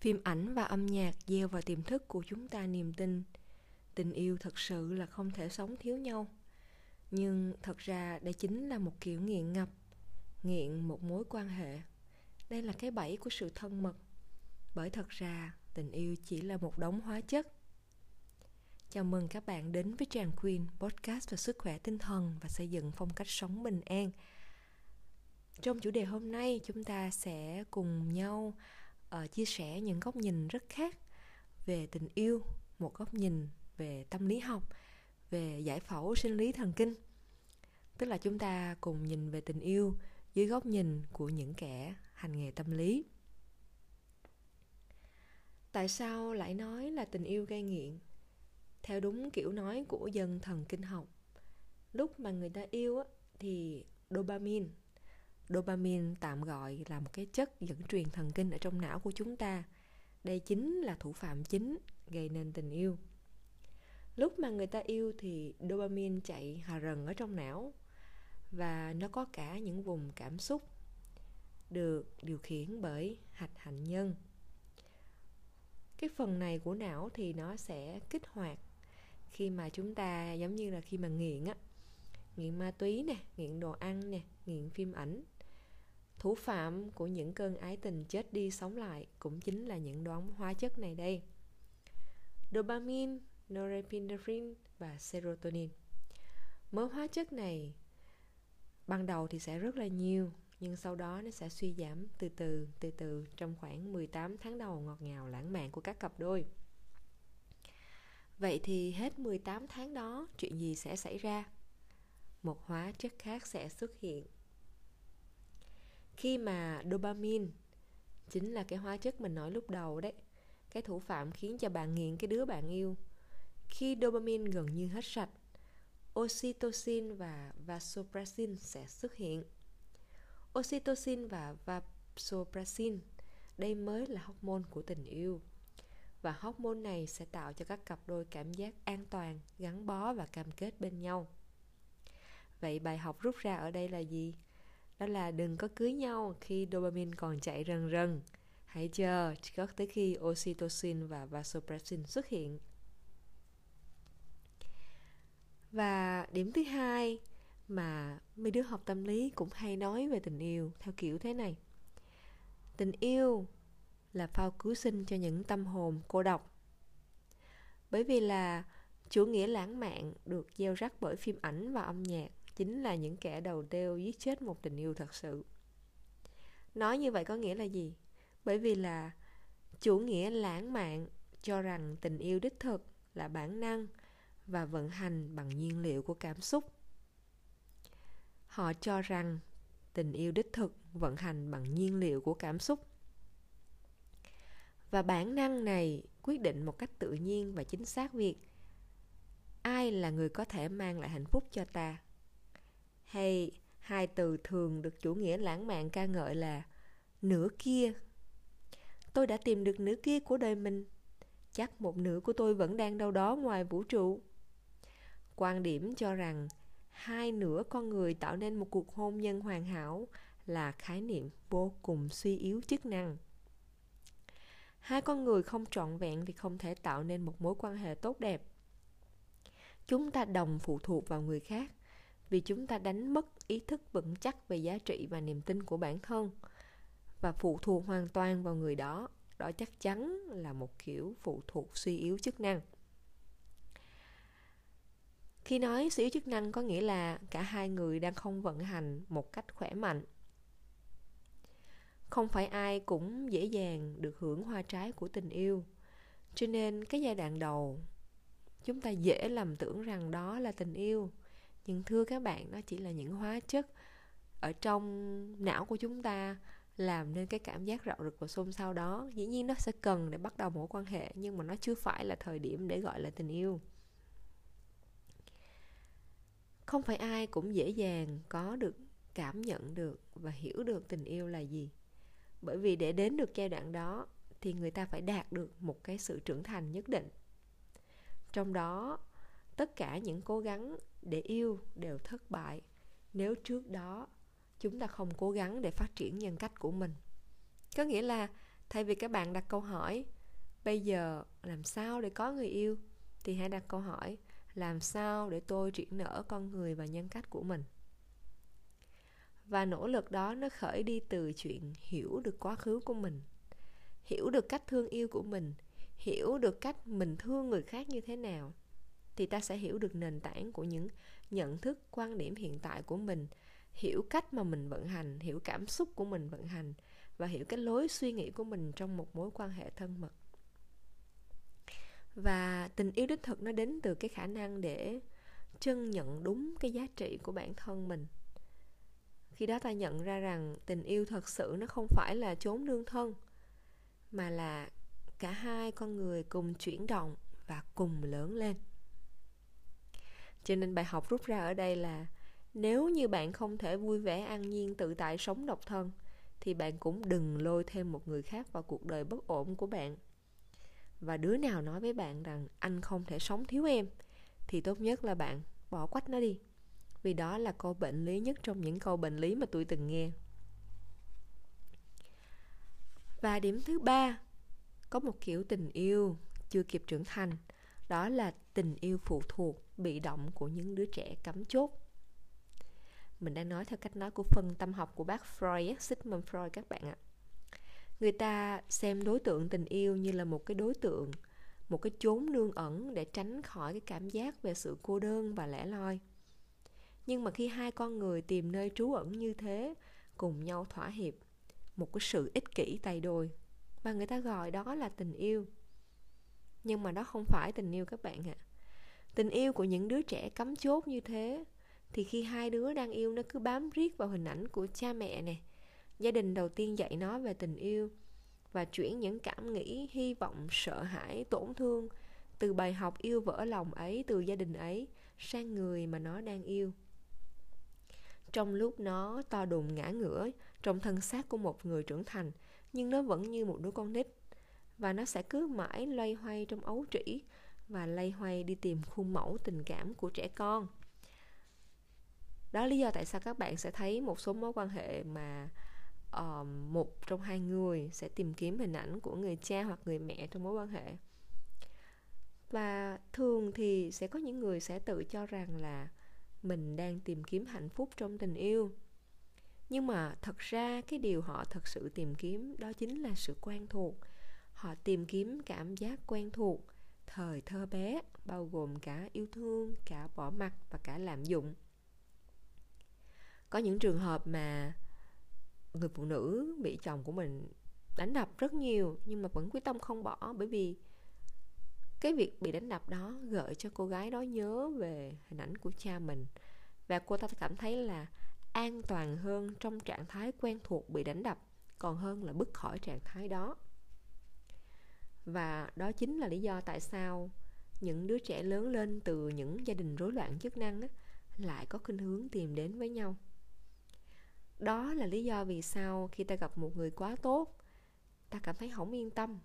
phim ảnh và âm nhạc gieo vào tiềm thức của chúng ta niềm tin. Tình yêu thật sự là không thể sống thiếu nhau. Nhưng thật ra đây chính là một kiểu nghiện ngập, nghiện một mối quan hệ. Đây là cái bẫy của sự thân mật. Bởi thật ra, tình yêu chỉ là một đống hóa chất. Chào mừng các bạn đến với tràng queen podcast về sức khỏe tinh thần và xây dựng phong cách sống bình an. Trong chủ đề hôm nay, chúng ta sẽ cùng nhau uh, chia sẻ những góc nhìn rất khác về tình yêu một góc nhìn về tâm lý học về giải phẫu sinh lý thần kinh. Tức là chúng ta cùng nhìn về tình yêu dưới góc nhìn của những kẻ hành nghề tâm lý. Tại sao lại nói là tình yêu gây nghiện? Theo đúng kiểu nói của dân thần kinh học lúc mà người ta yêu thì dopamine dopamine tạm gọi là một cái chất dẫn truyền thần kinh ở trong não của chúng ta. Đây chính là thủ phạm chính gây nên tình yêu. Lúc mà người ta yêu thì dopamine chạy hà rần ở trong não và nó có cả những vùng cảm xúc được điều khiển bởi hạch hạnh nhân. Cái phần này của não thì nó sẽ kích hoạt khi mà chúng ta, giống như là khi mà nghiện á, nghiện ma túy nè, nghiện đồ ăn nè, nghiện phim ảnh thủ phạm của những cơn ái tình chết đi sống lại cũng chính là những đoán hóa chất này đây dopamine, norepinephrine và serotonin mớ hóa chất này ban đầu thì sẽ rất là nhiều, nhưng sau đó nó sẽ suy giảm từ từ từ từ trong khoảng 18 tháng đầu ngọt ngào lãng mạn của các cặp đôi. Vậy thì hết 18 tháng đó, chuyện gì sẽ xảy ra? Một hóa chất khác sẽ xuất hiện. Khi mà dopamine chính là cái hóa chất mình nói lúc đầu đấy, cái thủ phạm khiến cho bạn nghiện cái đứa bạn yêu. Khi dopamine gần như hết sạch, oxytocin và vasopressin sẽ xuất hiện Oxytocin và vasopressin đây mới là hormone của tình yêu và hormone này sẽ tạo cho các cặp đôi cảm giác an toàn, gắn bó và cam kết bên nhau. Vậy bài học rút ra ở đây là gì? Đó là đừng có cưới nhau khi dopamine còn chạy rần rần. Hãy chờ cho tới khi oxytocin và vasopressin xuất hiện. Và điểm thứ hai mà mấy đứa học tâm lý cũng hay nói về tình yêu, theo kiểu thế này tình yêu là phao cứu sinh cho những tâm hồn cô độc bởi vì là chủ nghĩa lãng mạn được gieo rắc bởi phim ảnh và âm nhạc chính là những kẻ đầu đeo giết chết một tình yêu thật sự. Nói như vậy có nghĩa là gì? Bởi vì là chủ nghĩa lãng mạn cho rằng tình yêu đích thực là bản năng và vận hành bằng nhiên liệu của cảm xúc. Họ cho rằng tình yêu đích thực vận hành bằng nhiên liệu của cảm xúc. Và bản năng này quyết định một cách tự nhiên và chính xác việc ai là người có thể mang lại hạnh phúc cho ta hay hai từ thường được chủ nghĩa lãng mạn ca ngợi là nửa kia. Tôi đã tìm được nửa kia của đời mình. Chắc một nửa của tôi vẫn đang đâu đó ngoài vũ trụ. Quan điểm cho rằng hai nửa con người tạo nên một cuộc hôn nhân hoàn hảo là khái niệm vô cùng suy yếu chức năng. Hai con người không trọn vẹn thì không thể tạo nên một mối quan hệ tốt đẹp. Chúng ta đồng phụ thuộc vào người khác vì chúng ta đánh mất ý thức vững chắc về giá trị và niềm tin của bản thân. Và phụ thuộc hoàn toàn vào người đó đó chắc chắn là một kiểu phụ thuộc suy yếu chức năng. Khi nói suy yếu chức năng có nghĩa là cả hai người đang không vận hành một cách khỏe mạnh. Không phải ai cũng dễ dàng được hưởng hoa trái của tình yêu. Cho nên cái giai đoạn đầu, chúng ta dễ lầm tưởng rằng đó là tình yêu nhưng thưa các bạn nó chỉ là những hóa chất ở trong não của chúng ta làm nên cái cảm giác rạo rực và xôn xao đó. Dĩ nhiên nó sẽ cần để bắt đầu mối quan hệ, nhưng mà nó chưa phải là thời điểm để gọi là tình yêu. Không phải ai cũng dễ dàng có được, cảm nhận được và hiểu được tình yêu là gì. Bởi vì để đến được giai đoạn đó thì người ta phải đạt được một cái sự trưởng thành nhất định. Trong đó tất cả những cố gắng để yêu đều thất bại. Nếu trước đó chúng ta không cố gắng để phát triển nhân cách của mình. Có nghĩa là thay vì các bạn đặt câu hỏi, bây giờ làm sao để có người yêu? thì hãy đặt câu hỏi, làm sao để tôi triển nở con người và nhân cách của mình? Và nỗ lực đó nó khởi đi từ chuyện hiểu được quá khứ của mình, hiểu được cách thương yêu của mình, hiểu được cách mình thương người khác như thế nào thì ta sẽ hiểu được nền tảng của những nhận thức quan điểm hiện tại của mình, hiểu cách mà mình vận hành, hiểu cảm xúc của mình vận hành, và hiểu cái lối suy nghĩ của mình trong một mối quan hệ thân mật. Và tình yêu đích thực nó đến từ cái khả năng để chân nhận đúng cái giá trị của bản thân mình. Khi đó ta nhận ra rằng tình yêu thật sự nó không phải là chốn nương thân, mà là cả hai con người cùng chuyển động và cùng lớn lên cho nên bài học rút ra ở đây là nếu như bạn không thể vui vẻ an nhiên, tự tại, sống độc thân, thì bạn cũng đừng lôi thêm một người khác vào cuộc đời bất ổn của bạn. Và đứa nào nói với bạn rằng anh không thể sống thiếu em, thì tốt nhất là bạn bỏ quách nó đi. Vì đó là câu bệnh lý nhất trong những câu bệnh lý mà tôi từng nghe. Và điểm thứ ba, có một kiểu tình yêu chưa kịp trưởng thành đó là tình yêu phụ thuộc bị động của những đứa trẻ cắm chốt mình đang nói theo cách nói của phân tâm học của bác Freud, Sigmund Freud các bạn ạ. Người ta xem đối tượng tình yêu như là một cái đối tượng, một cái chốn nương ẩn để tránh khỏi cái cảm giác về sự cô đơn và lẻ loi. Nhưng mà khi hai con người tìm nơi trú ẩn như thế, cùng nhau thỏa hiệp, một cái sự ích kỷ tay đôi, và người ta gọi đó là tình yêu. Nhưng mà đó không phải tình yêu các bạn ạ. Tình yêu của những đứa trẻ cấm chốt như thế, thì khi hai đứa đang yêu nó cứ bám riết vào hình ảnh của cha mẹ nè. Gia đình đầu tiên dạy nó về tình yêu và chuyển những cảm nghĩ, hy vọng, sợ hãi, tổn thương từ bài học yêu vỡ lòng ấy, từ gia đình ấy, sang người mà nó đang yêu. Trong lúc nó to đùng ngã ngửa, trong thân xác của một người trưởng thành, nhưng nó vẫn như một đứa con nít và nó sẽ cứ mãi loay hoay trong ấu trĩ và lay hoay đi tìm khuôn mẫu tình cảm của trẻ con. Đó là lý do tại sao các bạn sẽ thấy một số mối quan hệ mà uh, một trong hai người sẽ tìm kiếm hình ảnh của người cha hoặc người mẹ trong mối quan hệ. Và thường thì sẽ có những người sẽ tự cho rằng là mình đang tìm kiếm hạnh phúc trong tình yêu. Nhưng mà thật ra cái điều họ thật sự tìm kiếm đó chính là sự quen thuộc họ tìm kiếm cảm giác quen thuộc, thời thơ bé, bao gồm cả yêu thương, cả bỏ mặt và cả lạm dụng. Có những trường hợp mà người phụ nữ bị chồng của mình đánh đập rất nhiều nhưng mà vẫn quyết tâm không bỏ bởi vì cái việc bị đánh đập đó gợi cho cô gái đó nhớ về hình ảnh của cha mình và cô ta cảm thấy là an toàn hơn trong trạng thái quen thuộc bị đánh đập, còn hơn là bứt khỏi trạng thái đó và đó chính là lý do tại sao những đứa trẻ lớn lên từ những gia đình rối loạn chức năng á, lại có khuynh hướng tìm đến với nhau. Đó là lý do vì sao khi ta gặp một người quá tốt ta cảm thấy không yên tâm.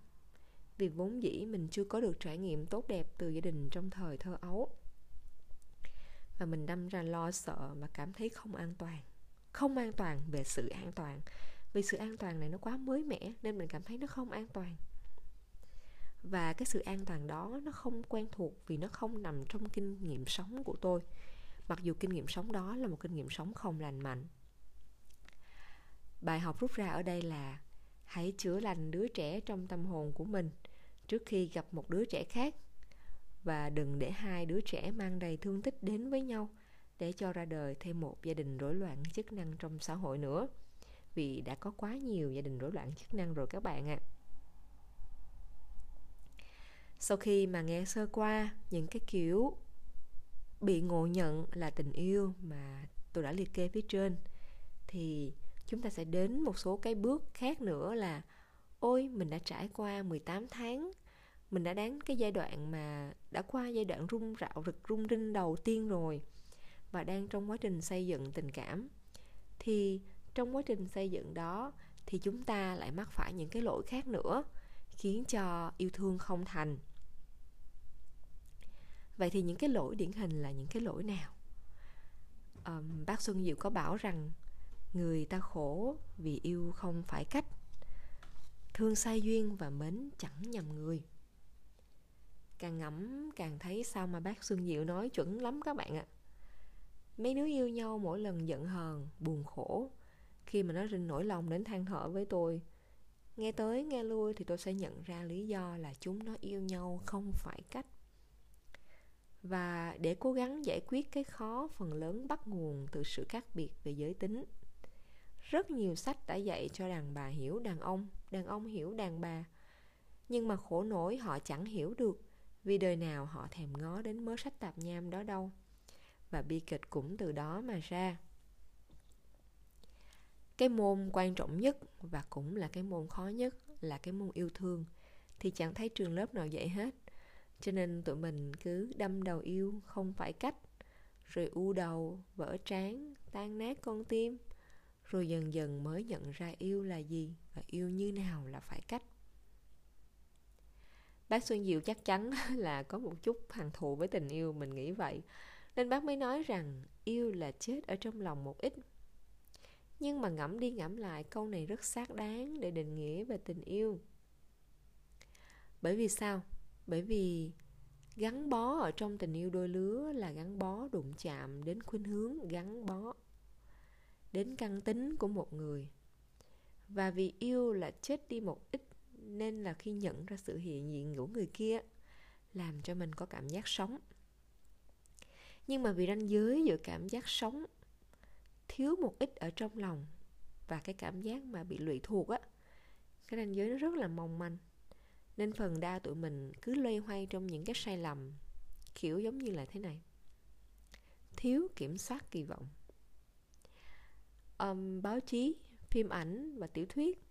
Vì vốn dĩ mình chưa có được trải nghiệm tốt đẹp từ gia đình trong thời thơ ấu. Và mình đâm ra lo sợ và cảm thấy không an toàn không an toàn về sự an toàn. Vì sự an toàn này nó quá mới mẻ nên mình cảm thấy nó không an toàn và cái sự an toàn đó nó không quen thuộc vì nó không nằm trong kinh nghiệm sống của tôi. Mặc dù kinh nghiệm sống đó là một kinh nghiệm sống không lành mạnh. Bài học rút ra ở đây là hãy chữa lành đứa trẻ trong tâm hồn của mình trước khi gặp một đứa trẻ khác. Và đừng để hai đứa trẻ mang đầy thương tích đến với nhau để cho ra đời thêm một gia đình rối loạn chức năng trong xã hội nữa. Vì đã có quá nhiều gia đình rối loạn chức năng rồi các bạn ạ. à sau khi mà nghe sơ qua những cái kiểu bị ngộ nhận là tình yêu mà tôi đã liệt kê phía trên, thì chúng ta sẽ đến một số cái bước khác nữa là, ôi, mình đã trải qua 18 tháng, mình đã đến cái giai đoạn mà đã qua giai đoạn rung rạo, rực rung rinh đầu tiên rồi và đang trong quá trình xây dựng tình cảm. Thì trong quá trình xây dựng đó thì chúng ta lại mắc phải những cái lỗi khác nữa khiến cho yêu thương không thành. Vậy thì những cái lỗi điển hình là những cái lỗi nào? Um, bác xuân diệu có bảo rằng người ta khổ vì yêu không phải cách thương sai duyên và mến chẳng nhầm người. Càng ngẫm càng thấy sao mà bác xuân diệu nói chuẩn lắm các bạn ạ. Mấy đứa yêu nhau mỗi lần giận hờn buồn khổ khi mà nó rinh nỗi lòng đến than thở với tôi nghe tới, nghe lui thì tôi sẽ nhận ra lý do là chúng nó yêu nhau không phải cách. Và để cố gắng giải quyết cái khó phần lớn bắt nguồn từ sự khác biệt về giới tính, rất nhiều sách đã dạy cho đàn bà hiểu đàn ông đàn ông hiểu đàn bà. Nhưng mà khổ nổi, họ chẳng hiểu được vì đời nào họ thèm ngó đến mớ sách tạp nham đó đâu. Và bi kịch cũng từ đó mà ra cái môn quan trọng nhất và cũng là cái môn khó nhất là cái môn yêu thương. Thì chẳng thấy trường lớp nào dạy hết. Cho nên tụi mình cứ đâm đầu yêu, không phải cách. Rồi u đầu, vỡ trán, tan nát con tim. Rồi dần dần mới nhận ra yêu là gì và yêu như nào là phải cách. Bác xuân diệu chắc chắn là có một chút hằng thù với tình yêu, mình nghĩ vậy. Nên bác mới nói rằng yêu là chết ở trong lòng một ít nhưng mà ngẫm đi ngẫm lại, câu này rất xác đáng để định nghĩa về tình yêu. Bởi vì sao? Bởi vì gắn bó ở trong tình yêu đôi lứa là gắn bó đụng chạm đến khuynh hướng gắn bó đến căn tính của một người. Và vì yêu là chết đi một ít, nên là khi nhận ra sự hiện diện của người kia, làm cho mình có cảm giác sống. Nhưng mà vì ranh giới giữa cảm giác sống thiếu một ít ở trong lòng và cái cảm giác mà bị lụy thuộc á. Cái ranh giới nó rất là mong manh. Nên phần đa tụi mình cứ loay hoay trong những cái sai lầm kiểu giống như là thế này. Thiếu kiểm soát kỳ vọng. Um, báo chí phim ảnh và tiểu thuyết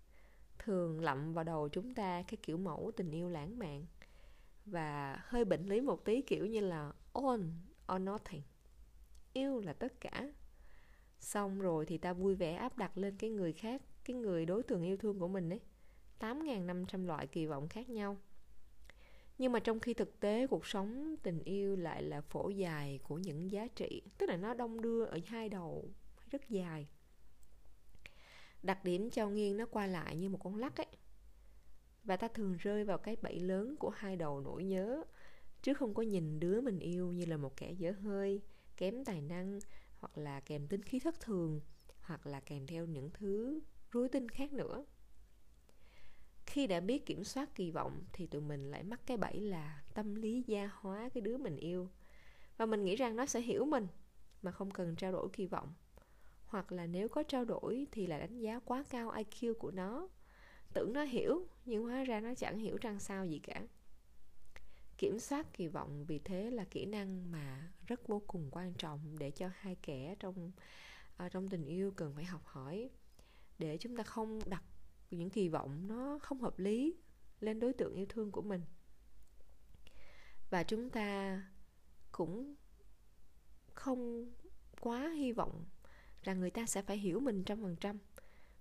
thường lậm vào đầu chúng ta cái kiểu mẫu tình yêu lãng mạn và hơi bệnh lý một tí kiểu như là all or nothing. Yêu là tất cả xong rồi thì ta vui vẻ áp đặt lên cái người khác, cái người đối tượng yêu thương của mình ấy. 8.500 loại kỳ vọng khác nhau. Nhưng mà trong khi thực tế cuộc sống tình yêu lại là phổ dài của những giá trị, tức là nó đông đưa ở hai đầu, rất dài. Đặc điểm cho nghiêng nó qua lại như một con lắc ấy. Và ta thường rơi vào cái bẫy lớn của hai đầu nỗi nhớ, chứ không có nhìn đứa mình yêu như là một kẻ dở hơi, kém tài năng hoặc là kèm tính khí thất thường, hoặc là kèm theo những thứ rối tinh khác nữa. Khi đã biết kiểm soát kỳ vọng thì tụi mình lại mắc cái bẫy là tâm lý gia hóa cái đứa mình yêu. Và mình nghĩ rằng nó sẽ hiểu mình, mà không cần trao đổi kỳ vọng. Hoặc là nếu có trao đổi thì là đánh giá quá cao IQ của nó. Tưởng nó hiểu, nhưng hóa ra nó chẳng hiểu rằng sao gì cả kiểm soát kỳ vọng vì thế là kỹ năng mà rất vô cùng quan trọng để cho hai kẻ trong à, trong tình yêu cần phải học hỏi. Để chúng ta không đặt những kỳ vọng nó không hợp lý lên đối tượng yêu thương của mình. Và chúng ta cũng không quá hy vọng rằng người ta sẽ phải hiểu mình trăm phần trăm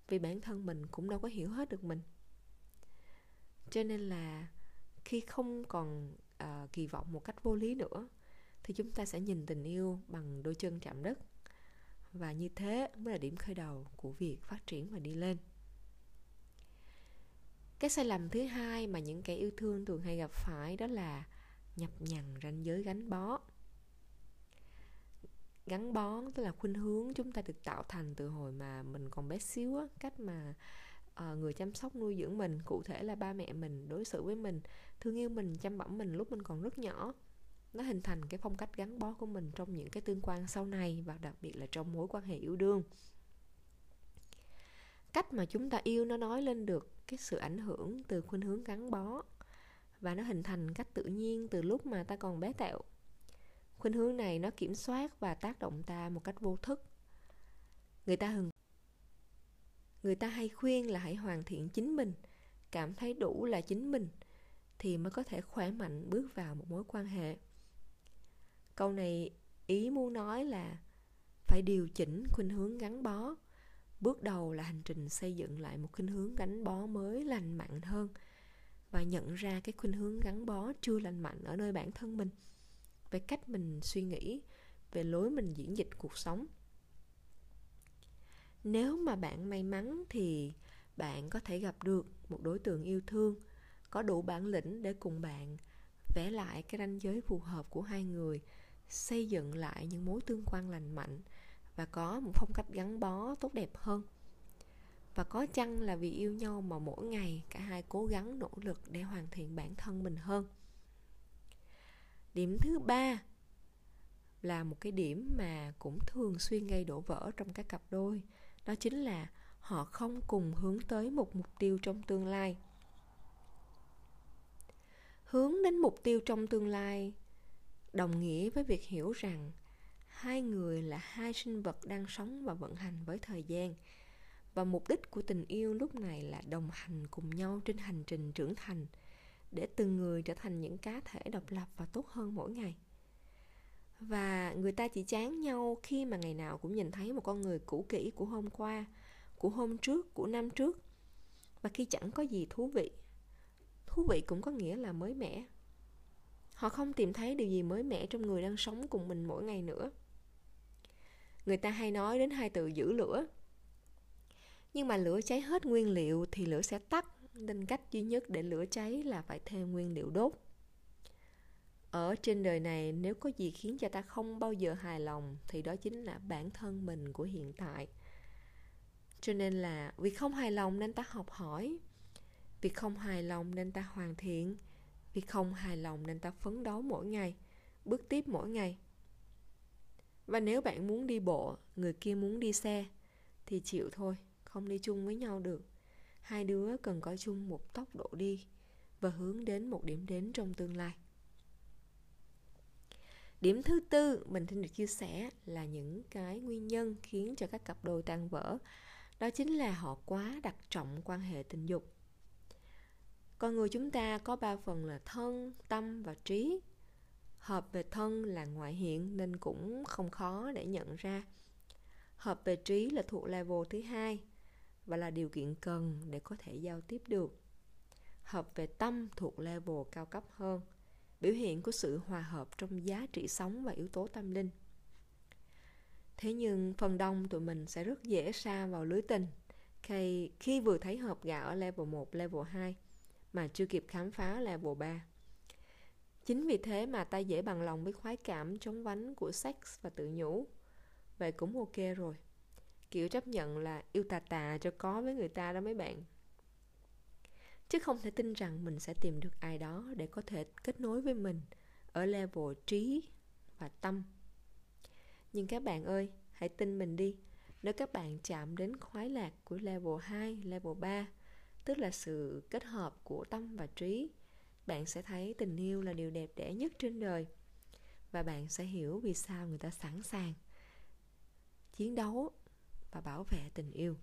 vì bản thân mình cũng đâu có hiểu hết được mình. Cho nên là khi không còn uh, kỳ vọng một cách vô lý nữa thì chúng ta sẽ nhìn tình yêu bằng đôi chân chạm đất. Và như thế mới là điểm khởi đầu của việc phát triển và đi lên. Cái sai lầm thứ hai mà những kẻ yêu thương thường hay gặp phải đó là nhập nhằn ranh giới gắn bó. Gắn bó tức là khuynh hướng chúng ta được tạo thành từ hồi mà mình còn bé xíu á cách mà uh, người chăm sóc nuôi dưỡng mình cụ thể là ba mẹ mình đối xử với mình thương yêu mình chăm bẵm mình lúc mình còn rất nhỏ. Nó hình thành cái phong cách gắn bó của mình trong những cái tương quan sau này và đặc biệt là trong mối quan hệ yêu đương. Cách mà chúng ta yêu nó nói lên được cái sự ảnh hưởng từ khuynh hướng gắn bó và nó hình thành cách tự nhiên từ lúc mà ta còn bé tẹo. Khuynh hướng này nó kiểm soát và tác động ta một cách vô thức. Người ta hừng người ta hay khuyên là hãy hoàn thiện chính mình, cảm thấy đủ là chính mình thì mới có thể khỏe mạnh bước vào một mối quan hệ. Câu này ý muốn nói là phải điều chỉnh khuynh hướng gắn bó. Bước đầu là hành trình xây dựng lại một khuynh hướng gắn bó mới lành mạnh hơn và nhận ra cái khuynh hướng gắn bó chưa lành mạnh ở nơi bản thân mình, về cách mình suy nghĩ, về lối mình diễn dịch cuộc sống nếu mà bạn may mắn thì bạn có thể gặp được một đối tượng yêu thương, có đủ bản lĩnh để cùng bạn vẽ lại cái ranh giới phù hợp của hai người, xây dựng lại những mối tương quan lành mạnh và có một phong cách gắn bó tốt đẹp hơn. Và có chăng là vì yêu nhau mà mỗi ngày cả hai cố gắng nỗ lực để hoàn thiện bản thân mình hơn? Điểm thứ ba là một cái điểm mà cũng thường xuyên gây đổ vỡ trong các cặp đôi đó chính là họ không cùng hướng tới một mục tiêu trong tương lai. Hướng đến mục tiêu trong tương lai, đồng nghĩa với việc hiểu rằng hai người là hai sinh vật đang sống và vận hành với thời gian, và mục đích của tình yêu lúc này là đồng hành cùng nhau trên hành trình trưởng thành để từng người trở thành những cá thể độc lập và tốt hơn mỗi ngày và người ta chỉ chán nhau khi mà ngày nào cũng nhìn thấy một con người cũ kỹ của hôm qua, của hôm trước, của năm trước. Và khi chẳng có gì thú vị thú vị cũng có nghĩa là mới mẻ. Họ không tìm thấy điều gì mới mẻ trong người đang sống cùng mình mỗi ngày nữa. Người ta hay nói đến hai từ giữ lửa. Nhưng mà lửa cháy hết nguyên liệu thì lửa sẽ tắt. Nên cách duy nhất để lửa cháy là phải thêm nguyên liệu đốt ở trên đời này, nếu có gì khiến cho ta không bao giờ hài lòng, thì đó chính là bản thân mình của hiện tại. Cho nên là, vì không hài lòng nên ta học hỏi, vì không hài lòng nên ta hoàn thiện, vì không hài lòng nên ta phấn đấu mỗi ngày, bước tiếp mỗi ngày. Và nếu bạn muốn đi bộ, người kia muốn đi xe, thì chịu thôi, không đi chung với nhau được. Hai đứa cần có chung một tốc độ đi và hướng đến một điểm đến trong tương lai điểm thứ tư mình xin được chia sẻ là những cái nguyên nhân khiến cho các cặp đôi tan vỡ. Đó chính là họ quá đặt trọng quan hệ tình dục. Con người chúng ta có ba phần là thân, tâm và trí. Hợp về thân là ngoại hiện nên cũng không khó để nhận ra. Hợp về trí là thuộc level thứ hai và là điều kiện cần để có thể giao tiếp được. Hợp về tâm thuộc level cao cấp hơn biểu hiện của sự hòa hợp trong giá trị sống và yếu tố tâm linh thế nhưng phần đông tụi mình sẽ rất dễ sa vào lưới tình khi, khi vừa thấy hợp gạo ở level 1, level 2 mà chưa kịp khám phá level 3. Chính vì thế mà ta dễ bằng lòng với khoái cảm chống vánh của sex và tự nhủ. Vậy cũng ok rồi. Kiểu chấp nhận là yêu tà tà cho có với người ta đó mấy bạn. Chứ không thể tin rằng mình sẽ tìm được ai đó để có thể kết nối với mình ở level trí và tâm. Nhưng các bạn ơi, hãy tin mình đi. Nếu các bạn chạm đến khoái lạc của level 2, level 3 tức là sự kết hợp của tâm và trí bạn sẽ thấy tình yêu là điều đẹp đẽ nhất trên đời và bạn sẽ hiểu vì sao người ta sẵn sàng chiến đấu và bảo vệ tình yêu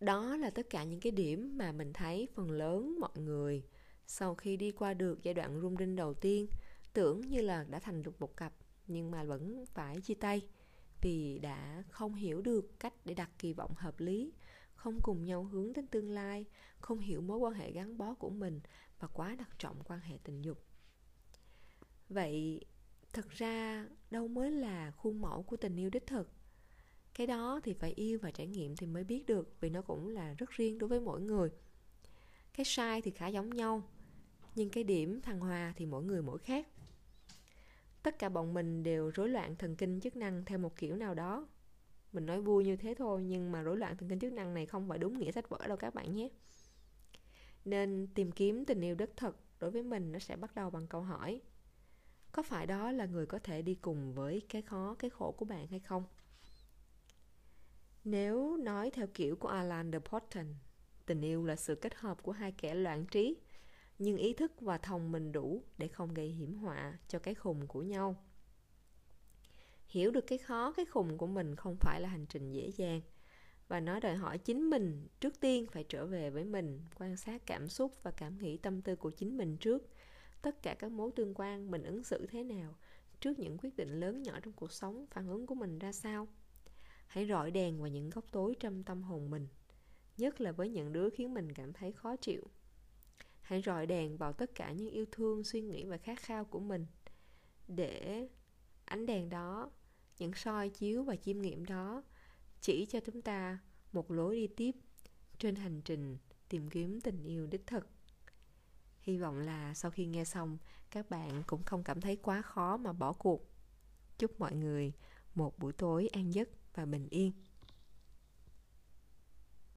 đó là tất cả những cái điểm mà mình thấy phần lớn mọi người sau khi đi qua được giai đoạn rung rinh đầu tiên tưởng như là đã thành được một cặp, nhưng mà vẫn phải chia tay vì đã không hiểu được cách để đặt kỳ vọng hợp lý, không cùng nhau hướng đến tương lai, không hiểu mối quan hệ gắn bó của mình và quá đặt trọng quan hệ tình dục. Vậy thật ra đâu mới là khuôn mẫu của tình yêu đích thực? Cái đó thì phải yêu và trải nghiệm thì mới biết được, vì nó cũng là rất riêng đối với mỗi người. Cái sai thì khá giống nhau, nhưng cái điểm thăng hoa thì mỗi người mỗi khác. Tất cả bọn mình đều rối loạn thần kinh chức năng theo một kiểu nào đó. Mình nói vui như thế thôi, nhưng mà rối loạn thần kinh chức năng này không phải đúng nghĩa sách vở đâu các bạn nhé. Nên tìm kiếm tình yêu đích thực đối với mình nó sẽ bắt đầu bằng câu hỏi, có phải đó là người có thể đi cùng với cái khó, cái khổ của bạn hay không? Nếu nói theo kiểu của alan de Botton tình yêu là sự kết hợp của hai kẻ loạn trí, nhưng ý thức và thông mình đủ để không gây hiểm họa cho cái khùng của nhau. Hiểu được cái khó, cái khùng của mình không phải là hành trình dễ dàng, và nó đòi hỏi chính mình trước tiên phải trở về với mình, quan sát cảm xúc và cảm nghĩ tâm tư của chính mình trước. Tất cả các mối tương quan mình ứng xử thế nào, trước những quyết định lớn nhỏ trong cuộc sống phản ứng của mình ra sao hãy rọi đèn vào những góc tối trong tâm hồn mình, nhất là với những đứa khiến mình cảm thấy khó chịu. Hãy rọi đèn vào tất cả những yêu thương, suy nghĩ và khát khao của mình. Để ánh đèn đó, những soi chiếu và chiêm nghiệm đó chỉ cho chúng ta một lối đi tiếp trên hành trình tìm kiếm tình yêu đích thực. Hy vọng là sau khi nghe xong, các bạn cũng không cảm thấy quá khó mà bỏ cuộc. Chúc mọi người một buổi tối an giấc và bình yên.